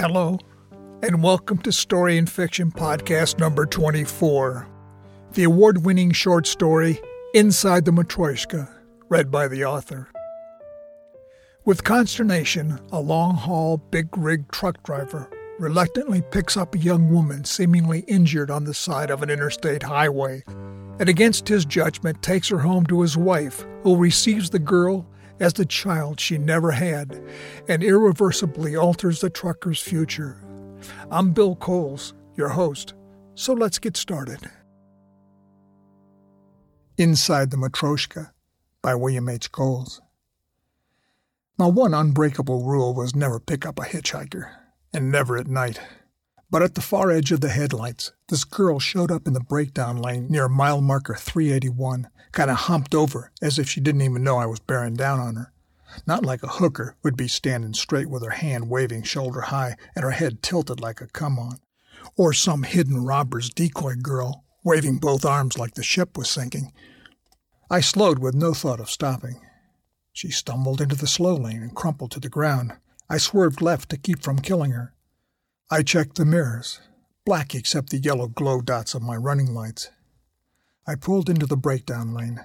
Hello, and welcome to Story and Fiction Podcast number 24, the award winning short story Inside the Matryoshka, read by the author. With consternation, a long haul, big rig truck driver reluctantly picks up a young woman seemingly injured on the side of an interstate highway, and against his judgment takes her home to his wife, who receives the girl as the child she never had and irreversibly alters the trucker's future. I'm Bill Coles, your host, so let's get started. Inside the Matryoshka by William H. Coles. My one unbreakable rule was never pick up a hitchhiker, and never at night. But at the far edge of the headlights, this girl showed up in the breakdown lane near mile marker 381, kind of humped over as if she didn't even know I was bearing down on her. Not like a hooker would be standing straight with her hand waving shoulder high and her head tilted like a come on, or some hidden robber's decoy girl waving both arms like the ship was sinking. I slowed with no thought of stopping. She stumbled into the slow lane and crumpled to the ground. I swerved left to keep from killing her. I checked the mirrors, black except the yellow glow dots of my running lights. I pulled into the breakdown lane,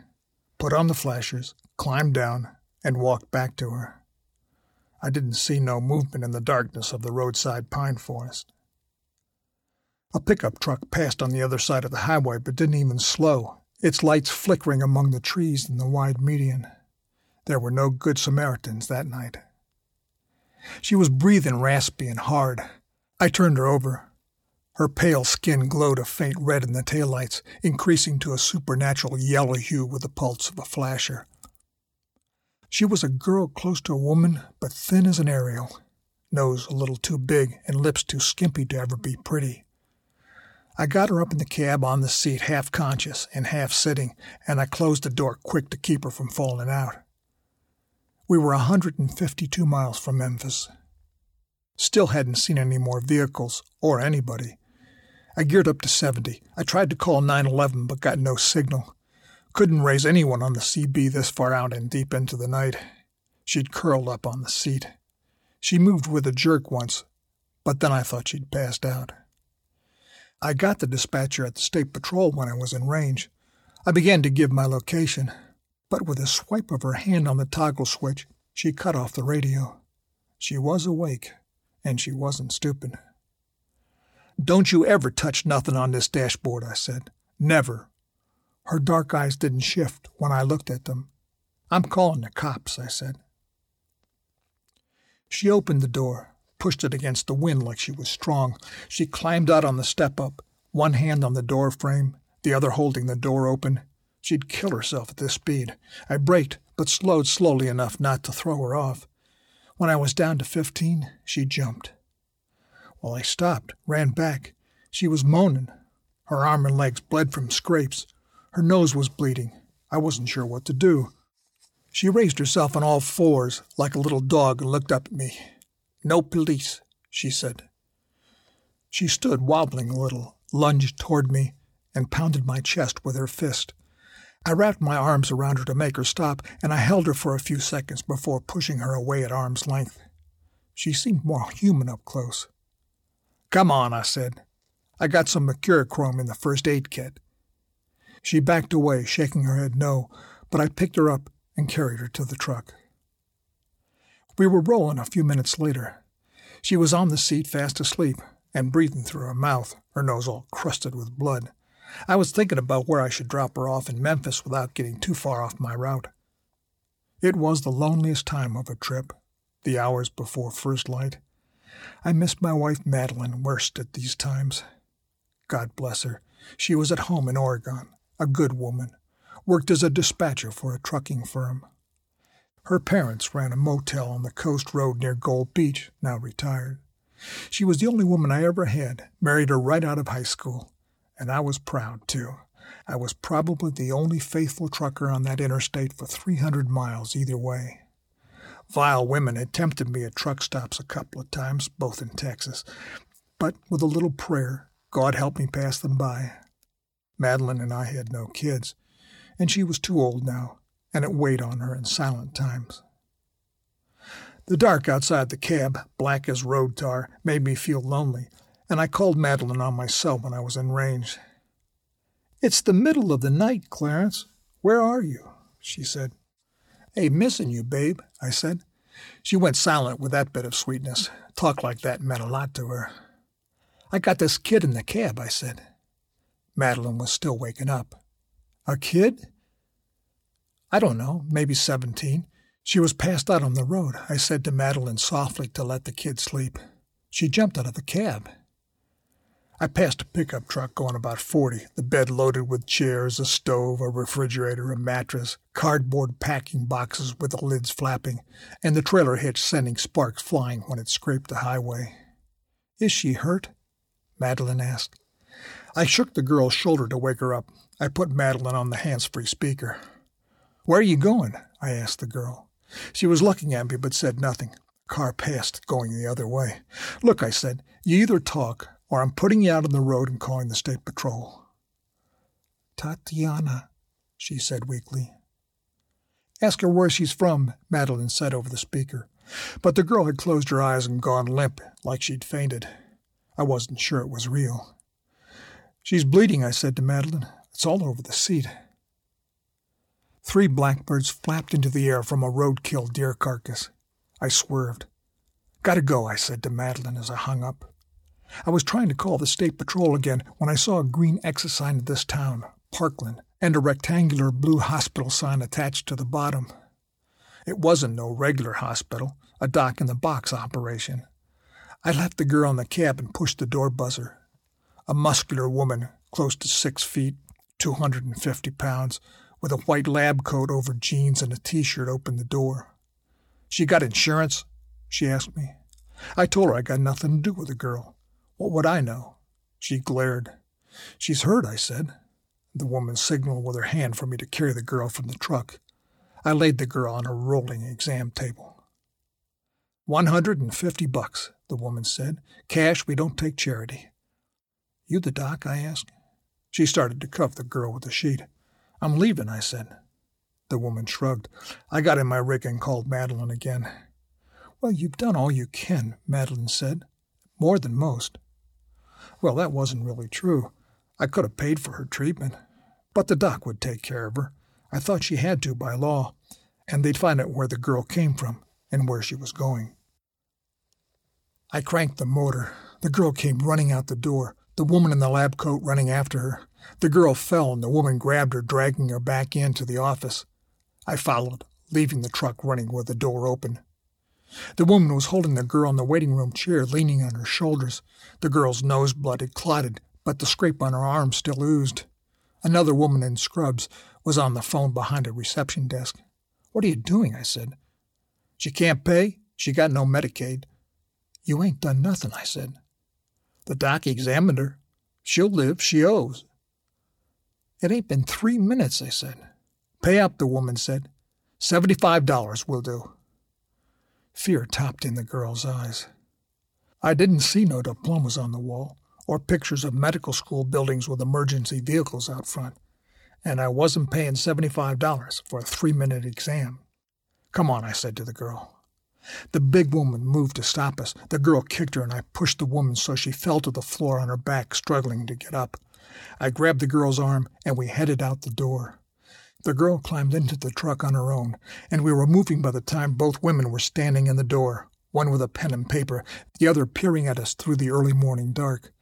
put on the flashers, climbed down, and walked back to her. I didn't see no movement in the darkness of the roadside pine forest. A pickup truck passed on the other side of the highway but didn't even slow, its lights flickering among the trees in the wide median. There were no good Samaritans that night. She was breathing raspy and hard, I turned her over. Her pale skin glowed a faint red in the taillights, increasing to a supernatural yellow hue with the pulse of a flasher. She was a girl close to a woman, but thin as an aerial, nose a little too big and lips too skimpy to ever be pretty. I got her up in the cab on the seat, half conscious and half sitting, and I closed the door quick to keep her from falling out. We were a 152 miles from Memphis. Still hadn't seen any more vehicles or anybody. I geared up to 70. I tried to call 911 but got no signal. Couldn't raise anyone on the CB this far out and deep into the night. She'd curled up on the seat. She moved with a jerk once, but then I thought she'd passed out. I got the dispatcher at the State Patrol when I was in range. I began to give my location, but with a swipe of her hand on the toggle switch, she cut off the radio. She was awake and she wasn't stupid. Don't you ever touch nothing on this dashboard, I said. Never. Her dark eyes didn't shift when I looked at them. I'm calling the cops, I said. She opened the door, pushed it against the wind like she was strong. She climbed out on the step up, one hand on the door frame, the other holding the door open. She'd kill herself at this speed. I braked, but slowed slowly enough not to throw her off. When I was down to 15, she jumped. Well, I stopped, ran back. She was moaning. Her arm and legs bled from scrapes. Her nose was bleeding. I wasn't sure what to do. She raised herself on all fours like a little dog and looked up at me. No police, she said. She stood wobbling a little, lunged toward me, and pounded my chest with her fist. I wrapped my arms around her to make her stop, and I held her for a few seconds before pushing her away at arm's length. She seemed more human up close. Come on, I said. I got some mercurochrome in the first aid kit. She backed away, shaking her head no, but I picked her up and carried her to the truck. We were rolling a few minutes later. She was on the seat, fast asleep, and breathing through her mouth, her nose all crusted with blood. I was thinking about where I should drop her off in Memphis without getting too far off my route. It was the loneliest time of a trip, the hours before first light. I missed my wife Madeline worst at these times. God bless her. She was at home in Oregon, a good woman, worked as a dispatcher for a trucking firm. Her parents ran a motel on the coast road near Gold Beach, now retired. She was the only woman I ever had, married her right out of high school and I was proud, too. I was probably the only faithful trucker on that interstate for 300 miles either way. Vile women had tempted me at truck stops a couple of times, both in Texas, but with a little prayer, God helped me pass them by. Madeline and I had no kids, and she was too old now, and it weighed on her in silent times. The dark outside the cab, black as road tar, made me feel lonely, and I called Madeline on my cell when I was in range. It's the middle of the night, Clarence. Where are you? she said. Hey, missing you, babe, I said. She went silent with that bit of sweetness. Talk like that meant a lot to her. I got this kid in the cab, I said. Madeline was still waking up. A kid? I don't know, maybe 17. She was passed out on the road. I said to Madeline softly to let the kid sleep. She jumped out of the cab. I passed a pickup truck going about 40, the bed loaded with chairs, a stove, a refrigerator, a mattress, cardboard packing boxes with the lids flapping, and the trailer hitch sending sparks flying when it scraped the highway. Is she hurt? Madeline asked. I shook the girl's shoulder to wake her up. I put Madeline on the hands free speaker. Where are you going? I asked the girl. She was looking at me but said nothing. Car passed, going the other way. Look, I said, you either talk or I'm putting you out on the road and calling the state patrol. Tatiana, she said weakly. Ask her where she's from, Madeline said over the speaker. But the girl had closed her eyes and gone limp, like she'd fainted. I wasn't sure it was real. She's bleeding, I said to Madeline. It's all over the seat. Three blackbirds flapped into the air from a roadkill deer carcass. I swerved. Gotta go, I said to Madeline as I hung up. I was trying to call the state patrol again when I saw a green exit sign of this town, Parkland, and a rectangular blue hospital sign attached to the bottom. It wasn't no regular hospital, a dock in the box operation. I left the girl in the cab and pushed the door buzzer. A muscular woman, close to six feet, 250 pounds, with a white lab coat over jeans and a t shirt, opened the door. She got insurance? She asked me. I told her I got nothing to do with the girl. What would I know? She glared. She's hurt, I said. The woman signaled with her hand for me to carry the girl from the truck. I laid the girl on a rolling exam table. One hundred and fifty bucks, the woman said. Cash, we don't take charity. You the doc? I asked. She started to cuff the girl with a sheet. I'm leaving, I said. The woman shrugged. I got in my rig and called Madeline again. Well, you've done all you can, Madeline said. More than most. Well, that wasn't really true. I could have paid for her treatment. But the doc would take care of her. I thought she had to by law, and they'd find out where the girl came from and where she was going. I cranked the motor. The girl came running out the door, the woman in the lab coat running after her. The girl fell, and the woman grabbed her, dragging her back into the office. I followed, leaving the truck running with the door open. The woman was holding the girl in the waiting room chair, leaning on her shoulders. The girl's nose blood had clotted, but the scrape on her arm still oozed. Another woman in scrubs was on the phone behind a reception desk. What are you doing? I said. She can't pay. She got no Medicaid. You ain't done nothing, I said. The doc examined her. She'll live. She owes. It ain't been three minutes, I said. Pay up, the woman said. Seventy-five dollars will do. Fear topped in the girl's eyes. I didn't see no diplomas on the wall or pictures of medical school buildings with emergency vehicles out front, and I wasn't paying $75 for a three minute exam. Come on, I said to the girl. The big woman moved to stop us. The girl kicked her, and I pushed the woman so she fell to the floor on her back, struggling to get up. I grabbed the girl's arm, and we headed out the door. The girl climbed into the truck on her own, and we were moving by the time both women were standing in the door, one with a pen and paper, the other peering at us through the early morning dark.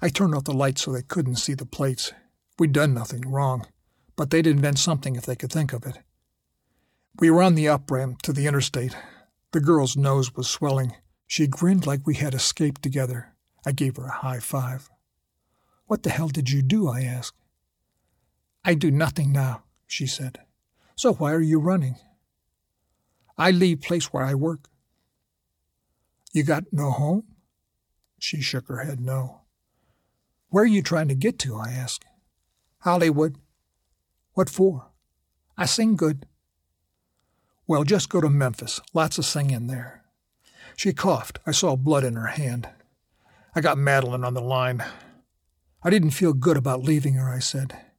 I turned off the lights so they couldn't see the plates. We'd done nothing wrong, but they'd invent something if they could think of it. We were on the up ramp to the interstate. The girl's nose was swelling. She grinned like we had escaped together. I gave her a high five. What the hell did you do? I asked. I do nothing now, she said. So why are you running? I leave place where I work. You got no home? She shook her head no. Where are you trying to get to? I asked. Hollywood. What for? I sing good. Well, just go to Memphis. Lots of singing there. She coughed. I saw blood in her hand. I got Madeline on the line. I didn't feel good about leaving her, I said.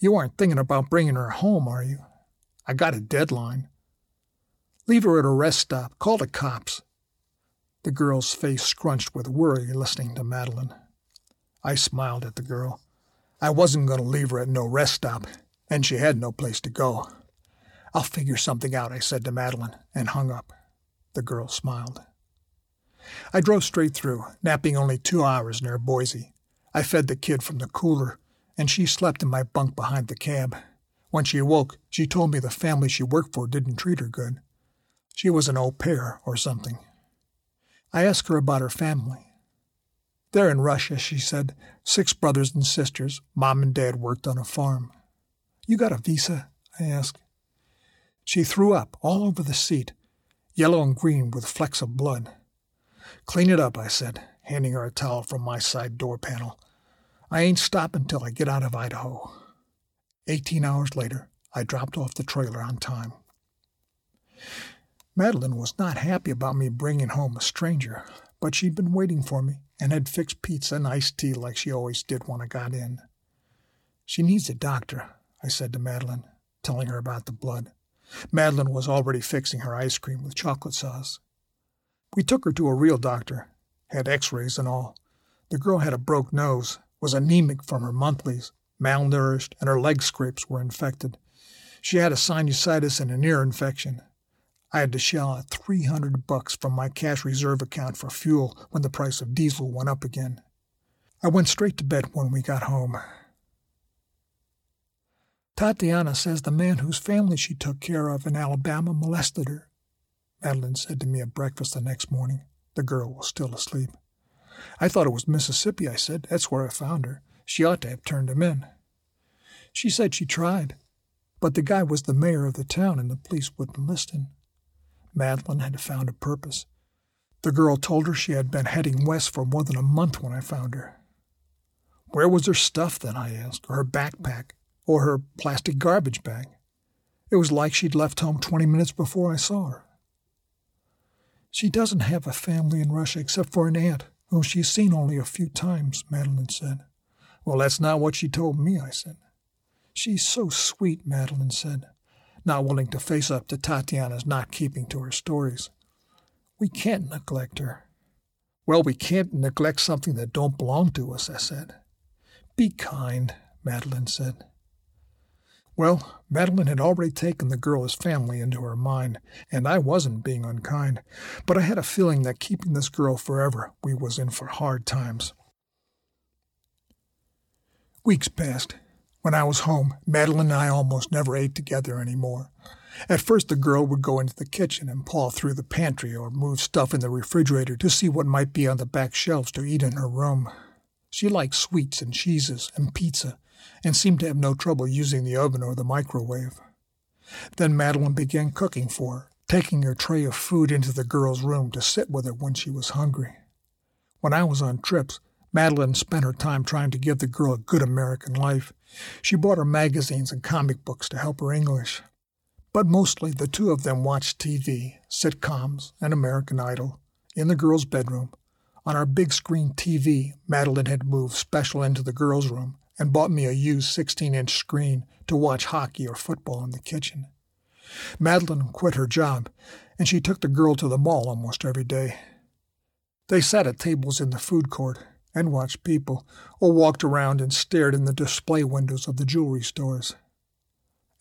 You aren't thinking about bringing her home, are you? I got a deadline. Leave her at a rest stop. Call the cops. The girl's face scrunched with worry listening to Madeline. I smiled at the girl. I wasn't going to leave her at no rest stop, and she had no place to go. I'll figure something out, I said to Madeline, and hung up. The girl smiled. I drove straight through, napping only two hours near Boise. I fed the kid from the cooler, and she slept in my bunk behind the cab. When she awoke, she told me the family she worked for didn't treat her good. She was an au pair or something. I asked her about her family. They're in Russia, she said. Six brothers and sisters. Mom and dad worked on a farm. You got a visa? I asked. She threw up all over the seat, yellow and green with flecks of blood. Clean it up, I said, handing her a towel from my side door panel. I ain't stopping till I get out of Idaho. Eighteen hours later, I dropped off the trailer on time. Madeline was not happy about me bringing home a stranger, but she'd been waiting for me and had fixed pizza and iced tea like she always did when I got in. She needs a doctor, I said to Madeline, telling her about the blood. Madeline was already fixing her ice cream with chocolate sauce. We took her to a real doctor, had x rays and all. The girl had a broke nose, was anemic from her monthlies, malnourished, and her leg scrapes were infected. She had a sinusitis and an ear infection. I had to shell out 300 bucks from my cash reserve account for fuel when the price of diesel went up again. I went straight to bed when we got home. Tatiana says the man whose family she took care of in Alabama molested her. Madeline said to me at breakfast the next morning. The girl was still asleep. I thought it was Mississippi, I said. That's where I found her. She ought to have turned him in. She said she tried, but the guy was the mayor of the town and the police wouldn't listen. Madeline had found a purpose. The girl told her she had been heading west for more than a month when I found her. Where was her stuff then? I asked, or her backpack, or her plastic garbage bag. It was like she'd left home 20 minutes before I saw her. She doesn't have a family in Russia except for an aunt, whom she's seen only a few times, Madeline said. Well, that's not what she told me, I said. She's so sweet, Madeline said not willing to face up to Tatiana's not keeping to her stories. We can't neglect her. Well, we can't neglect something that don't belong to us, I said. Be kind, Madeline said. Well, Madeline had already taken the girl as family into her mind, and I wasn't being unkind, but I had a feeling that keeping this girl forever, we was in for hard times. Weeks passed, when I was home, Madeline and I almost never ate together anymore. At first, the girl would go into the kitchen and paw through the pantry or move stuff in the refrigerator to see what might be on the back shelves to eat in her room. She liked sweets and cheeses and pizza and seemed to have no trouble using the oven or the microwave. Then Madeline began cooking for her, taking her tray of food into the girl's room to sit with her when she was hungry. When I was on trips, Madeline spent her time trying to give the girl a good American life. She bought her magazines and comic books to help her English. But mostly the two of them watched TV, sitcoms, and American Idol in the girl's bedroom. On our big screen TV, Madeline had moved special into the girl's room and bought me a used 16 inch screen to watch hockey or football in the kitchen. Madeline quit her job, and she took the girl to the mall almost every day. They sat at tables in the food court and watched people, or walked around and stared in the display windows of the jewelry stores.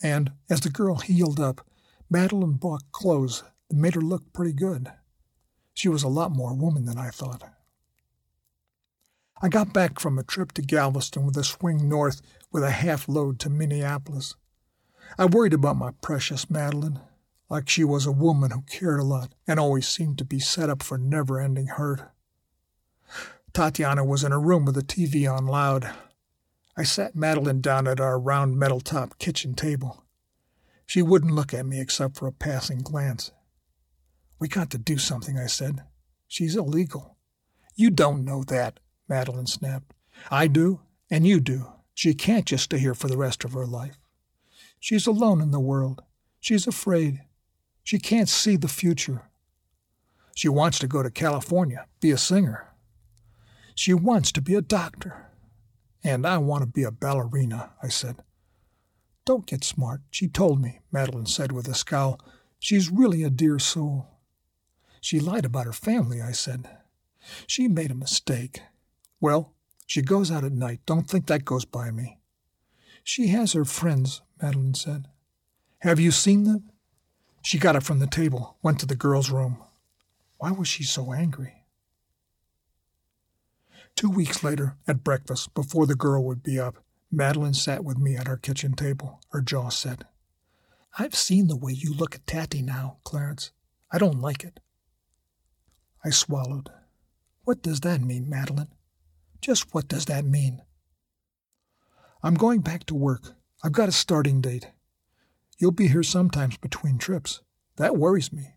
And as the girl healed up, Madeline bought clothes that made her look pretty good. She was a lot more woman than I thought. I got back from a trip to Galveston with a swing north with a half load to Minneapolis. I worried about my precious Madeline, like she was a woman who cared a lot and always seemed to be set up for never ending hurt. Tatiana was in her room with the TV on loud. I sat Madeline down at our round metal top kitchen table. She wouldn't look at me except for a passing glance. We got to do something, I said. She's illegal. You don't know that, Madeline snapped. I do, and you do. She can't just stay here for the rest of her life. She's alone in the world. She's afraid. She can't see the future. She wants to go to California, be a singer. She wants to be a doctor. And I want to be a ballerina, I said. Don't get smart, she told me, Madeline said with a scowl. She's really a dear soul. She lied about her family, I said. She made a mistake. Well, she goes out at night. Don't think that goes by me. She has her friends, Madeline said. Have you seen them? She got up from the table, went to the girl's room. Why was she so angry? Two weeks later, at breakfast, before the girl would be up, Madeline sat with me at our kitchen table, her jaw set. I've seen the way you look at Tatty now, Clarence. I don't like it. I swallowed. What does that mean, Madeline? Just what does that mean? I'm going back to work. I've got a starting date. You'll be here sometimes between trips. That worries me.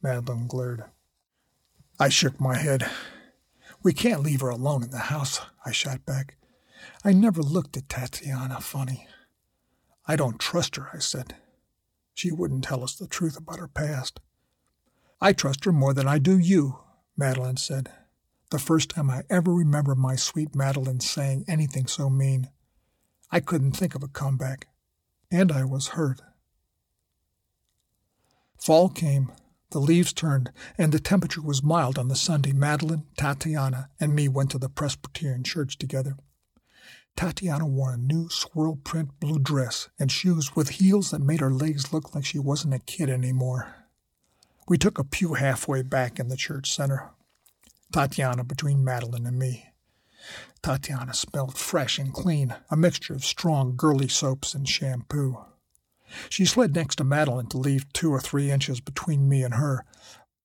Madeline glared. I shook my head. We can't leave her alone in the house, I shot back. I never looked at Tatiana funny. I don't trust her, I said. She wouldn't tell us the truth about her past. I trust her more than I do you, Madeline said. The first time I ever remember my sweet Madeline saying anything so mean. I couldn't think of a comeback. And I was hurt. Fall came, the leaves turned, and the temperature was mild on the Sunday Madeline, Tatiana, and me went to the Presbyterian church together. Tatiana wore a new swirl print blue dress and shoes with heels that made her legs look like she wasn't a kid anymore. We took a pew halfway back in the church center. Tatiana between Madeline and me. Tatiana smelled fresh and clean, a mixture of strong, girly soaps and shampoo. She slid next to Madeline to leave two or three inches between me and her,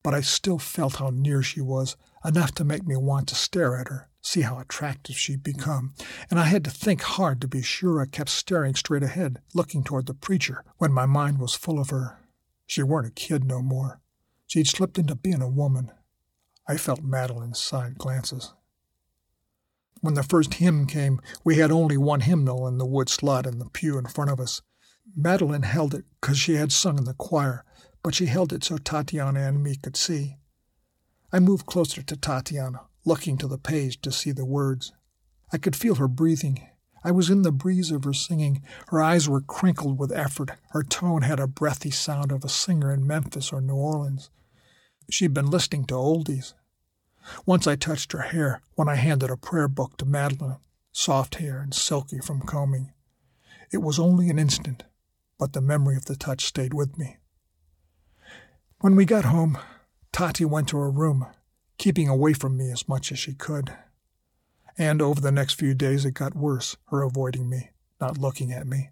but I still felt how near she was, enough to make me want to stare at her, see how attractive she'd become, and I had to think hard to be sure I kept staring straight ahead, looking toward the preacher, when my mind was full of her. She weren't a kid no more. She'd slipped into being a woman. I felt Madeline's side glances. When the first hymn came, we had only one hymnal in the wood slot in the pew in front of us. Madeline held it because she had sung in the choir, but she held it so Tatiana and me could see. I moved closer to Tatiana, looking to the page to see the words. I could feel her breathing. I was in the breeze of her singing. Her eyes were crinkled with effort. Her tone had a breathy sound of a singer in Memphis or New Orleans. She'd been listening to oldies. Once I touched her hair when I handed a prayer book to Madeline, soft hair and silky from combing. It was only an instant, but the memory of the touch stayed with me. When we got home, Tati went to her room, keeping away from me as much as she could and over the next few days it got worse, her avoiding me, not looking at me.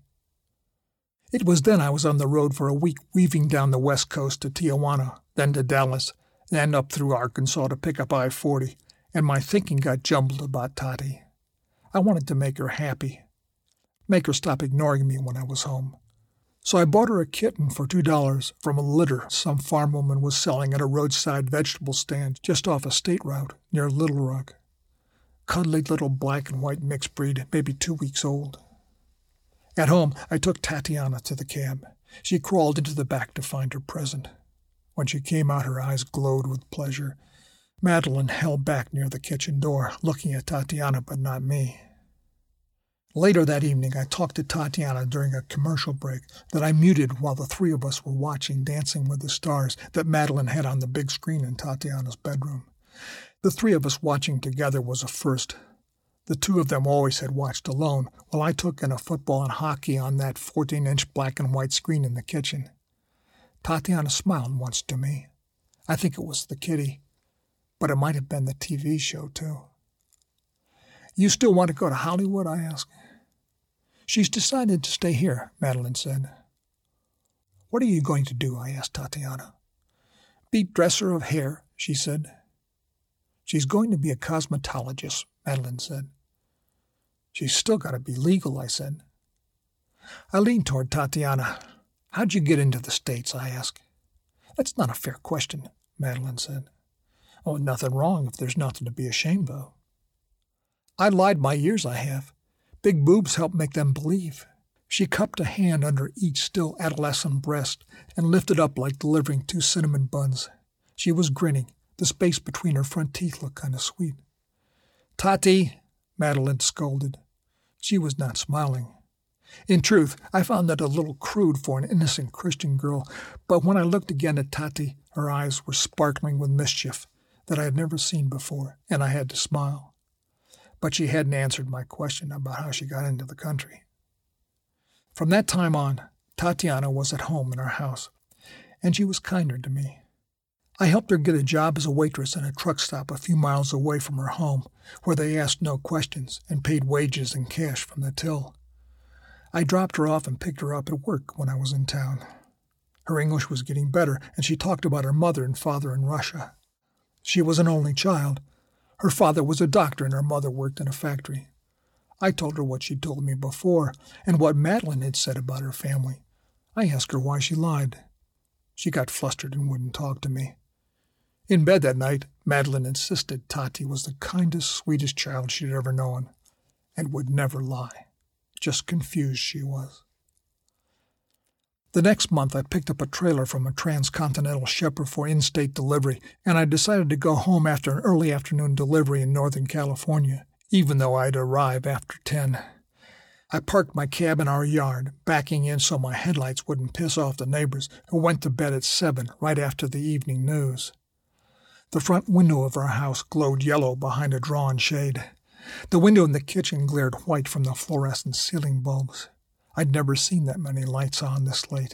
It was then I was on the road for a week, weaving down the west coast to Tijuana, then to Dallas, then up through Arkansas to pick up I 40, and my thinking got jumbled about Tati. I wanted to make her happy, make her stop ignoring me when I was home. So I bought her a kitten for two dollars from a litter some farm woman was selling at a roadside vegetable stand just off a state route near Little Rock cuddly little black and white mixed breed, maybe two weeks old. At home, I took Tatiana to the cab. She crawled into the back to find her present. When she came out, her eyes glowed with pleasure. Madeline held back near the kitchen door, looking at Tatiana but not me. Later that evening, I talked to Tatiana during a commercial break that I muted while the three of us were watching Dancing with the Stars that Madeline had on the big screen in Tatiana's bedroom. The three of us watching together was a first. The two of them always had watched alone, while I took in a football and hockey on that 14 inch black and white screen in the kitchen. Tatiana smiled once to me. I think it was the kitty, but it might have been the TV show, too. You still want to go to Hollywood? I asked. She's decided to stay here, Madeline said. What are you going to do? I asked Tatiana. Be dresser of hair, she said. She's going to be a cosmetologist, Madeline said. She's still got to be legal, I said. I leaned toward Tatiana. How'd you get into the States? I asked. That's not a fair question, Madeline said. Oh, nothing wrong if there's nothing to be ashamed of. I lied my years, I have. Big boobs help make them believe. She cupped a hand under each still adolescent breast and lifted up like delivering two cinnamon buns. She was grinning, the space between her front teeth looked kind of sweet. Tati, Madeline scolded. She was not smiling. In truth, I found that a little crude for an innocent Christian girl, but when I looked again at Tati, her eyes were sparkling with mischief that I had never seen before, and I had to smile. But she hadn't answered my question about how she got into the country. From that time on, Tatiana was at home in our house, and she was kinder to me. I helped her get a job as a waitress in a truck stop a few miles away from her home, where they asked no questions and paid wages in cash from the till. I dropped her off and picked her up at work when I was in town. Her English was getting better, and she talked about her mother and father in Russia. She was an only child. Her father was a doctor and her mother worked in a factory. I told her what she'd told me before and what Madeline had said about her family. I asked her why she lied. She got flustered and wouldn't talk to me. In bed that night, Madeline insisted Tati was the kindest, sweetest child she'd ever known and would never lie. Just confused she was. The next month, I picked up a trailer from a transcontinental shipper for in state delivery, and I decided to go home after an early afternoon delivery in Northern California, even though I'd arrive after 10. I parked my cab in our yard, backing in so my headlights wouldn't piss off the neighbors, who went to bed at 7 right after the evening news. The front window of our house glowed yellow behind a drawn shade. The window in the kitchen glared white from the fluorescent ceiling bulbs. I'd never seen that many lights on this late.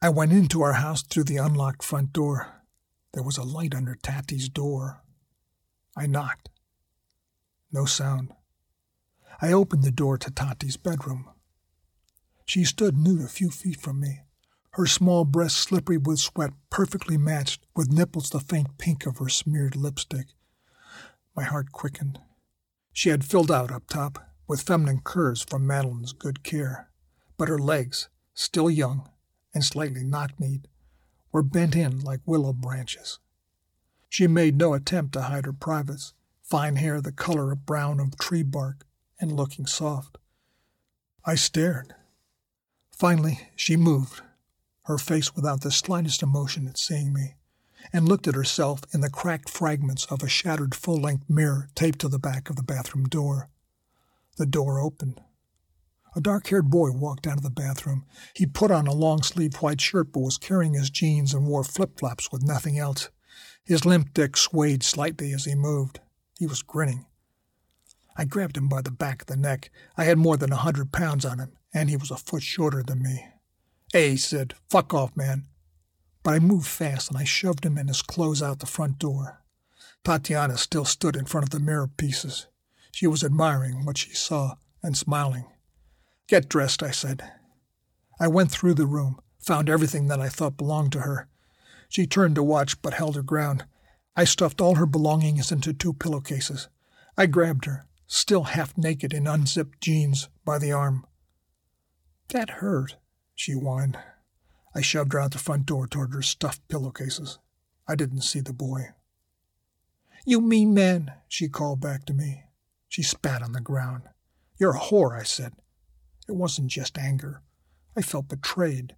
I went into our house through the unlocked front door. There was a light under Tati's door. I knocked. No sound. I opened the door to Tati's bedroom. She stood nude a few feet from me, her small breasts slippery with sweat, perfectly matched with nipples the faint pink of her smeared lipstick. My heart quickened. She had filled out up top, with feminine curves from Madeline's good care, but her legs, still young and slightly knock-kneed, were bent in like willow branches. She made no attempt to hide her privates, fine hair the color of brown of tree bark, and looking soft. I stared. Finally, she moved, her face without the slightest emotion at seeing me, and looked at herself in the cracked fragments of a shattered full length mirror taped to the back of the bathroom door. The door opened. A dark haired boy walked out of the bathroom. He put on a long sleeved white shirt but was carrying his jeans and wore flip flops with nothing else. His limp dick swayed slightly as he moved. He was grinning. I grabbed him by the back of the neck. I had more than a hundred pounds on him, and he was a foot shorter than me. Hey, said, fuck off, man. But I moved fast and I shoved him and his clothes out the front door. Tatiana still stood in front of the mirror pieces. She was admiring what she saw and smiling. Get dressed, I said. I went through the room, found everything that I thought belonged to her. She turned to watch but held her ground. I stuffed all her belongings into two pillowcases. I grabbed her, still half naked in unzipped jeans, by the arm. That hurt, she whined. I shoved her out the front door toward her stuffed pillowcases. I didn't see the boy. You mean man, she called back to me. She spat on the ground. You're a whore, I said. It wasn't just anger. I felt betrayed.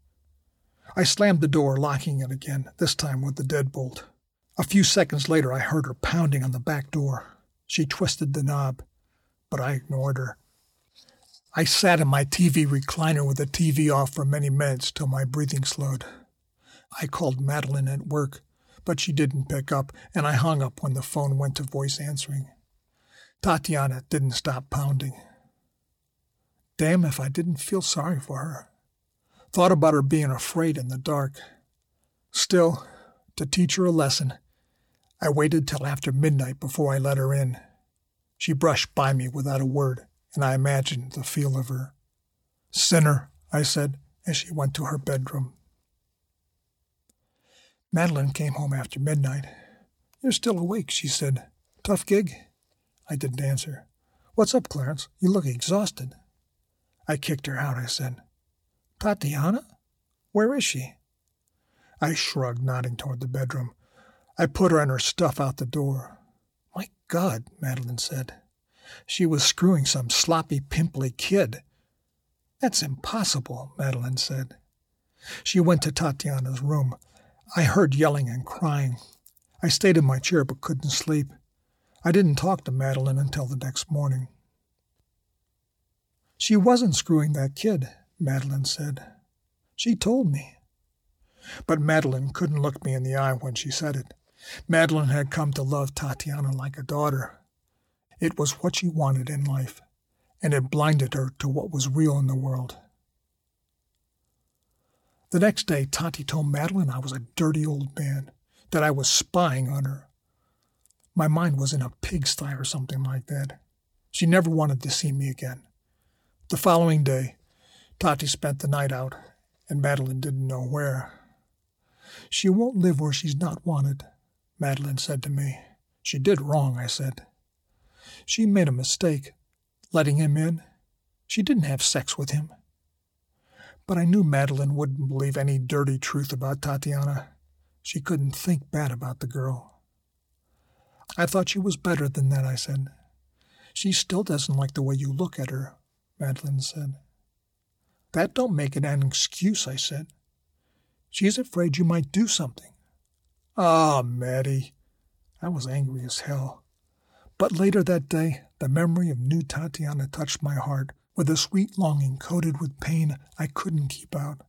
I slammed the door, locking it again, this time with the deadbolt. A few seconds later, I heard her pounding on the back door. She twisted the knob, but I ignored her. I sat in my TV recliner with the TV off for many minutes till my breathing slowed. I called Madeline at work, but she didn't pick up, and I hung up when the phone went to voice answering. Tatiana didn't stop pounding. Damn if I didn't feel sorry for her. Thought about her being afraid in the dark. Still, to teach her a lesson, I waited till after midnight before I let her in. She brushed by me without a word and I imagined the feel of her. Sinner, I said as she went to her bedroom. Madeline came home after midnight. You're still awake, she said. Tough gig? I didn't answer. What's up, Clarence? You look exhausted. I kicked her out, I said. Tatiana? Where is she? I shrugged, nodding toward the bedroom. I put her and her stuff out the door. My God, Madeline said. She was screwing some sloppy, pimply kid. That's impossible, Madeline said. She went to Tatiana's room. I heard yelling and crying. I stayed in my chair but couldn't sleep. I didn't talk to Madeline until the next morning. She wasn't screwing that kid, Madeline said. She told me. But Madeline couldn't look me in the eye when she said it. Madeline had come to love Tatiana like a daughter. It was what she wanted in life, and it blinded her to what was real in the world. The next day, Tati told Madeline I was a dirty old man, that I was spying on her. My mind was in a pigsty or something like that. She never wanted to see me again. The following day, Tati spent the night out, and Madeline didn't know where. She won't live where she's not wanted, Madeline said to me. She did wrong, I said. She made a mistake, letting him in. She didn't have sex with him. But I knew Madeline wouldn't believe any dirty truth about Tatiana. She couldn't think bad about the girl. I thought she was better than that, I said. She still doesn't like the way you look at her, Madeline said. That don't make it an excuse, I said. She's afraid you might do something. Ah, Maddie. I was angry as hell. But later that day, the memory of new Tatiana touched my heart with a sweet longing coated with pain I couldn't keep out.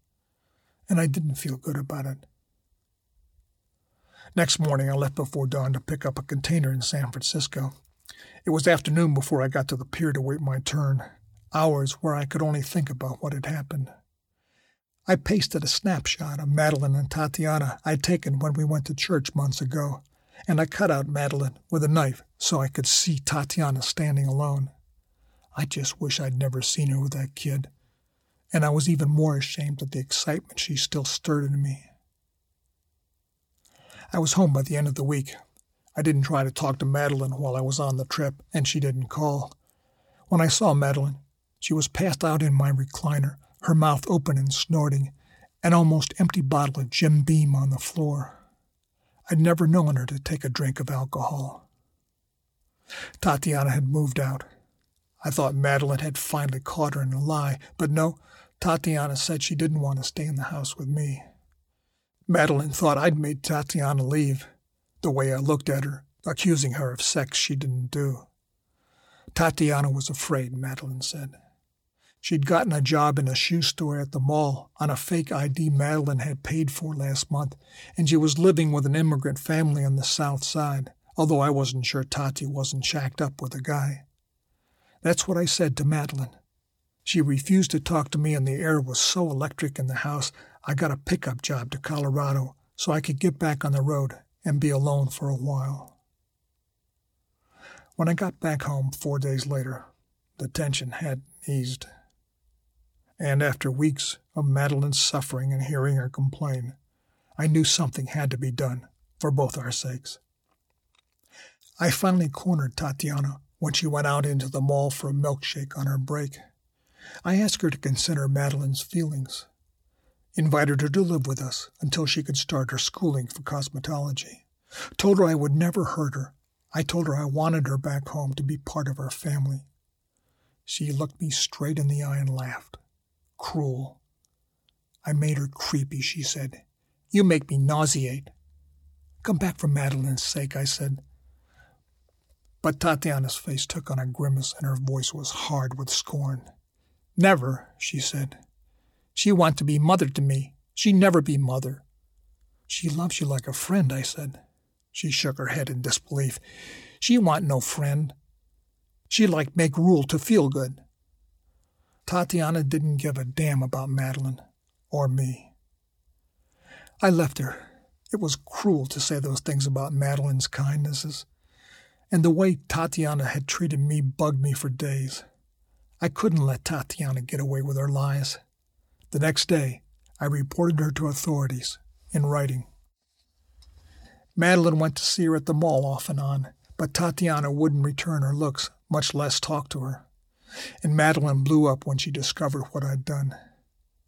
And I didn't feel good about it. Next morning, I left before dawn to pick up a container in San Francisco. It was afternoon before I got to the pier to wait my turn, hours where I could only think about what had happened. I pasted a snapshot of Madeline and Tatiana I'd taken when we went to church months ago, and I cut out Madeline with a knife so I could see Tatiana standing alone. I just wish I'd never seen her with that kid, and I was even more ashamed of the excitement she still stirred in me. I was home by the end of the week. I didn't try to talk to Madeline while I was on the trip, and she didn't call. When I saw Madeline, she was passed out in my recliner, her mouth open and snorting, an almost empty bottle of Jim Beam on the floor. I'd never known her to take a drink of alcohol. Tatiana had moved out. I thought Madeline had finally caught her in a lie, but no, Tatiana said she didn't want to stay in the house with me. Madeline thought I'd made Tatiana leave, the way I looked at her, accusing her of sex she didn't do. Tatiana was afraid, Madeline said. She'd gotten a job in a shoe store at the mall on a fake ID Madeline had paid for last month, and she was living with an immigrant family on the south side, although I wasn't sure Tati wasn't shacked up with a guy. That's what I said to Madeline. She refused to talk to me, and the air was so electric in the house, I got a pickup job to Colorado so I could get back on the road and be alone for a while. When I got back home four days later, the tension had eased and after weeks of Madeline's suffering and hearing her complain, I knew something had to be done for both our sakes. I finally cornered Tatiana when she went out into the mall for a milkshake on her break. I asked her to consider Madeline's feelings, invited her to live with us until she could start her schooling for cosmetology, told her I would never hurt her. I told her I wanted her back home to be part of our family. She looked me straight in the eye and laughed cruel. I made her creepy, she said. You make me nauseate. Come back for Madeline's sake, I said. But Tatiana's face took on a grimace and her voice was hard with scorn. Never, she said. She want to be mother to me. She never be mother. She loves you like a friend, I said. She shook her head in disbelief. She want no friend. She like make rule to feel good. Tatiana didn't give a damn about Madeline or me. I left her. It was cruel to say those things about Madeline's kindnesses, and the way Tatiana had treated me bugged me for days. I couldn't let Tatiana get away with her lies. The next day, I reported her to authorities in writing. Madeline went to see her at the mall off and on, but Tatiana wouldn't return her looks, much less talk to her and Madeline blew up when she discovered what I'd done.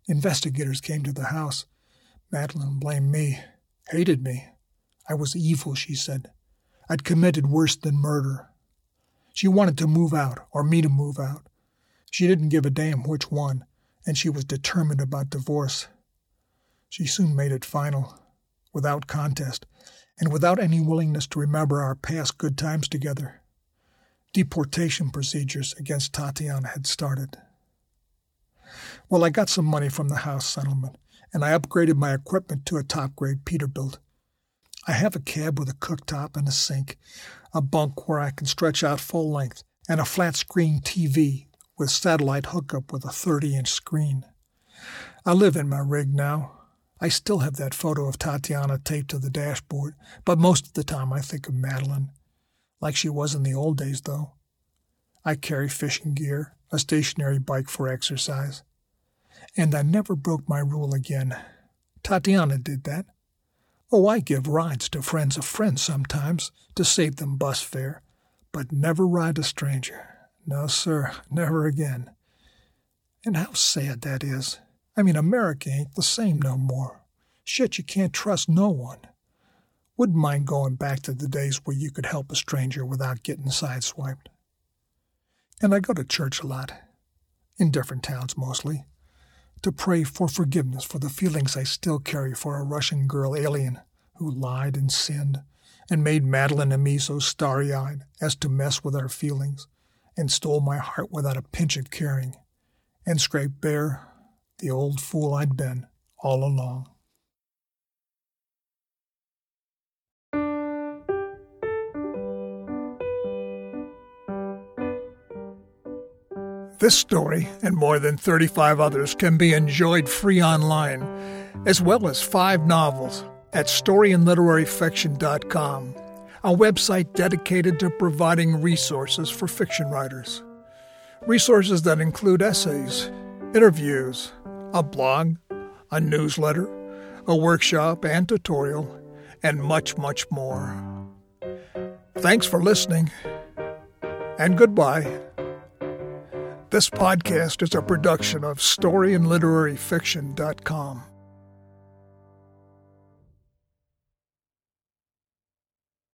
Investigators came to the house. Madeline blamed me, hated me. I was evil, she said. I'd committed worse than murder. She wanted to move out, or me to move out. She didn't give a damn which one, and she was determined about divorce. She soon made it final, without contest, and without any willingness to remember our past good times together deportation procedures against Tatiana had started. Well, I got some money from the house settlement, and I upgraded my equipment to a top grade Peterbilt. I have a cab with a cooktop and a sink, a bunk where I can stretch out full length, and a flat screen TV with satellite hookup with a 30 inch screen. I live in my rig now. I still have that photo of Tatiana taped to the dashboard, but most of the time I think of Madeline, like she was in the old days, though. I carry fishing gear, a stationary bike for exercise. And I never broke my rule again. Tatiana did that. Oh, I give rides to friends of friends sometimes to save them bus fare, but never ride a stranger. No, sir, never again. And how sad that is. I mean, America ain't the same no more. Shit, you can't trust no one. Wouldn't mind going back to the days where you could help a stranger without getting sideswiped. And I go to church a lot, in different towns mostly, to pray for forgiveness for the feelings I still carry for a Russian girl alien who lied and sinned and made Madeline and me so starry eyed as to mess with our feelings and stole my heart without a pinch of caring and scraped bare the old fool I'd been all along. This story and more than 35 others can be enjoyed free online, as well as five novels at storyandliteraryfiction.com, a website dedicated to providing resources for fiction writers. Resources that include essays, interviews, a blog, a newsletter, a workshop and tutorial, and much, much more. Thanks for listening, and goodbye. This podcast is a production of storyandliteraryfiction.com.